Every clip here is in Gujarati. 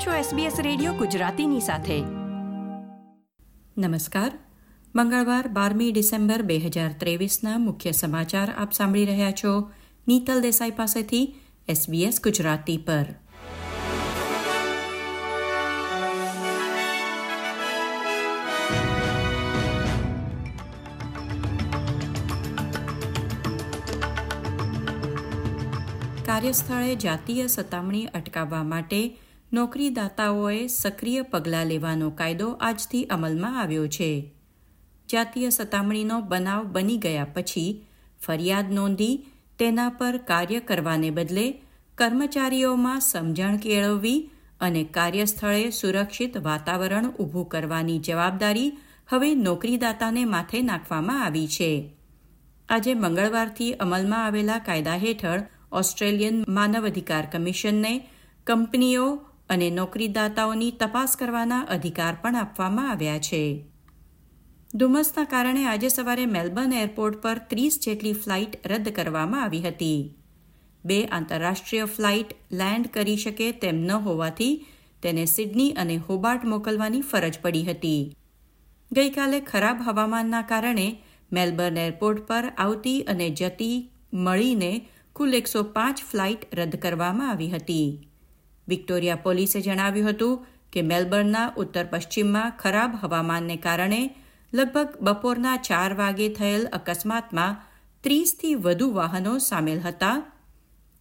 આપ છો SBS રેડિયો ગુજરાતીની સાથે. નમસ્કાર. મંગળવાર, બારમી ડિસેમ્બર બે હજાર ત્રેવીસના મુખ્ય સમાચાર આપ સાંભળી રહ્યા છો નીતલ દેસાઈ પાસેથી SBS ગુજરાતી પર. કાર્યસ્થળે જાતીય સતામણી અટકાવવા માટે નોકરીદાતાઓએ સક્રિય પગલાં લેવાનો કાયદો આજથી અમલમાં આવ્યો છે. જાતીય સતામણીનો બનાવ બની ગયા પછી ફરિયાદ નોંધી તેના પર કાર્ય કરવાને બદલે કર્મચારીઓમાં સમજણ કેળવવી અને કાર્યસ્થળે સુરક્ષિત વાતાવરણ ઊભું કરવાની જવાબદારી હવે નોકરીદાતાને માથે નાખવામાં આવી છે. આજે મંગળવારથી અમલમાં આવેલા કાયદા હેઠળ ઓસ્ટ્રેલિયન માનવ અધિકાર કમિશનને કંપનીઓ અને નોકરીદાતાઓની તપાસ કરવાના અધિકાર પણ આપવામાં આવ્યા છે. ધુમ્મસના કારણે આજે સવારે મેલબર્ન એરપોર્ટ પર ત્રીસ જેટલી ફ્લાઇટ રદ કરવામાં આવી હતી. બે આંતરરાષ્ટ્રીય ફ્લાઇટ લેન્ડ કરી શકે તેમ ન હોવાથી તેને સિડની અને હોબાર્ટ મોકલવાની ફરજ પડી હતી. ગઈકાલે ખરાબ હવામાનના કારણે મેલબર્ન એરપોર્ટ પર આવતી અને જતી મળીને કુલ એકસો પાંચ ફ્લાઇટ રદ કરવામાં આવી હતી. વિક્ટોરિયા પોલીસે જણાવ્યું હતું કે મેલબર્નના ઉત્તર પશ્ચિમમાં ખરાબ હવામાનને કારણે લગભગ બપોરના ચાર વાગે થયેલ અકસ્માતમાં ત્રીસથી વધુ વાહનો સામેલ હતા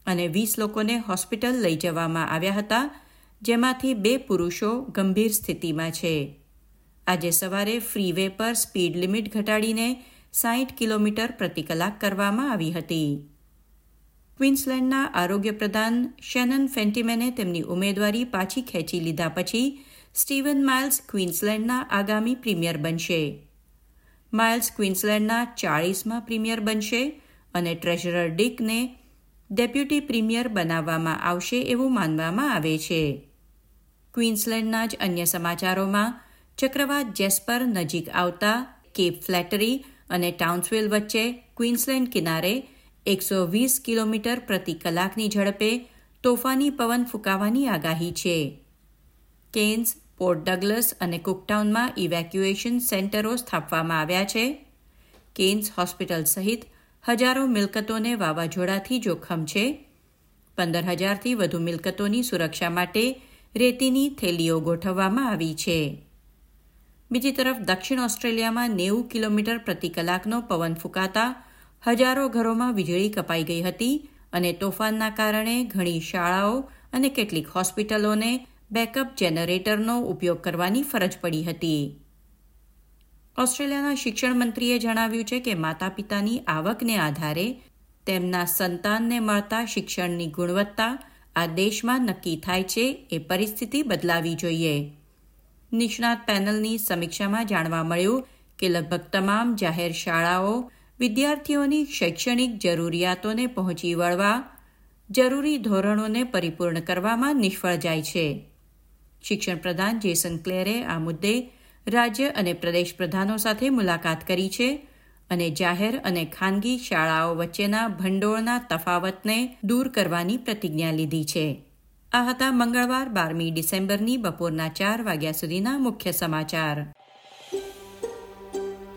અને વીસ લોકોને હોસ્પિટલ લઈ જવામાં આવ્યા હતા, જેમાંથી બે પુરુષો ગંભીર સ્થિતિમાં છે. આજે સવારે ફ્રીવે પર સ્પીડ લિમિટ ઘટાડીને સાહીઠ કિલોમીટર પ્રતિ કલાક કરવામાં આવી હતી. ક્વીન્સલેન્ડના આરોગ્ય પ્રધાન શેનન ફેન્ટીમેને તેમની ઉમેદવારી પાછી ખેંચી લીધા પછી સ્ટીવન માઇલ્સ ક્વીન્સલેન્ડના આગામી પ્રીમિયર બનશે. માઇલ્સ ક્વીન્સલેન્ડના ચાળીસમાં પ્રીમિયર બનશે અને ટ્રેઝરર ડિકને ડેપ્યુટી પ્રીમિયર બનાવવામાં આવશે એવું માનવામાં આવે છે. ક્વીન્સલેન્ડના જ અન્ય સમાચારોમાં ચક્રવાત જેસ્પર નજીક આવતા કેપ ફ્લેટરી અને ટાઉન્સવેલ વચ્ચે ક્વીન્સલેન્ડ કિનારે એકસો વીસ કિલોમીટર પ્રતિ કલાકની ઝડપે તોફાની પવન ફૂંકાવાની આગાહી છે. કેન્સ, પોર્ટ ડગલસ અને કુકટાઉનમાં ઇવેક્યુએશન સેન્ટરો સ્થાપવામાં આવ્યા છે. કેન્સ હોસ્પિટલ સહિત હજારો મિલકતોને વાવાઝોડાથી જોખમ છે. પંદર હજારથી વધુ મિલકતોની સુરક્ષા માટે રેતીની થેલીઓ ગોઠવવામાં આવી છે. બીજી તરફ દક્ષિણ ઓસ્ટ્રેલિયામાં નેવું કિલોમીટર પ્રતિ કલાકનો પવન ફૂંકાતા હજારો ઘરોમાં વીજળી કપાઈ ગઈ હતી અને તોફાનના કારણે ઘણી શાળાઓ અને કેટલીક હોસ્પિટલોને બેકઅપ જનરેટરનો ઉપયોગ કરવાની ફરજ પડી હતી. ઓસ્ટ્રેલિયાના શિક્ષણ મંત્રીએ જણાવ્યું છે કે માતા પિતાની આવકને આધારે તેમના સંતાનને મળતા શિક્ષણની ગુણવત્તા આ દેશમાં નક્કી થાય છે એ પરિસ્થિતિ બદલાવી જોઈએ. નિષ્ણાત પેનલની સમીક્ષામાં જાણવા મળ્યું કે લગભગ તમામ જાહેર શાળાઓ વિદ્યાર્થીઓની શૈક્ષણિક જરૂરિયાતોને પહોંચી વળવા જરૂરી ધોરણોને પરિપૂર્ણ કરવામાં નિષ્ફળ જાય છે. શિક્ષણ પ્રધાન જેસન ક્લેરે આ મુદ્દે રાજ્ય અને પ્રદેશ પ્રધાનો સાથે મુલાકાત કરી છે અને જાહેર અને ખાનગી શાળાઓ વચ્ચેના ભંડોળના તફાવતને દૂર કરવાની પ્રતિજ્ઞા લીધી છે. આ હતા મંગળવાર બારમી ડિસેમ્બરની બપોરના ચાર વાગ્યા સુધીના મુખ્ય સમાચાર.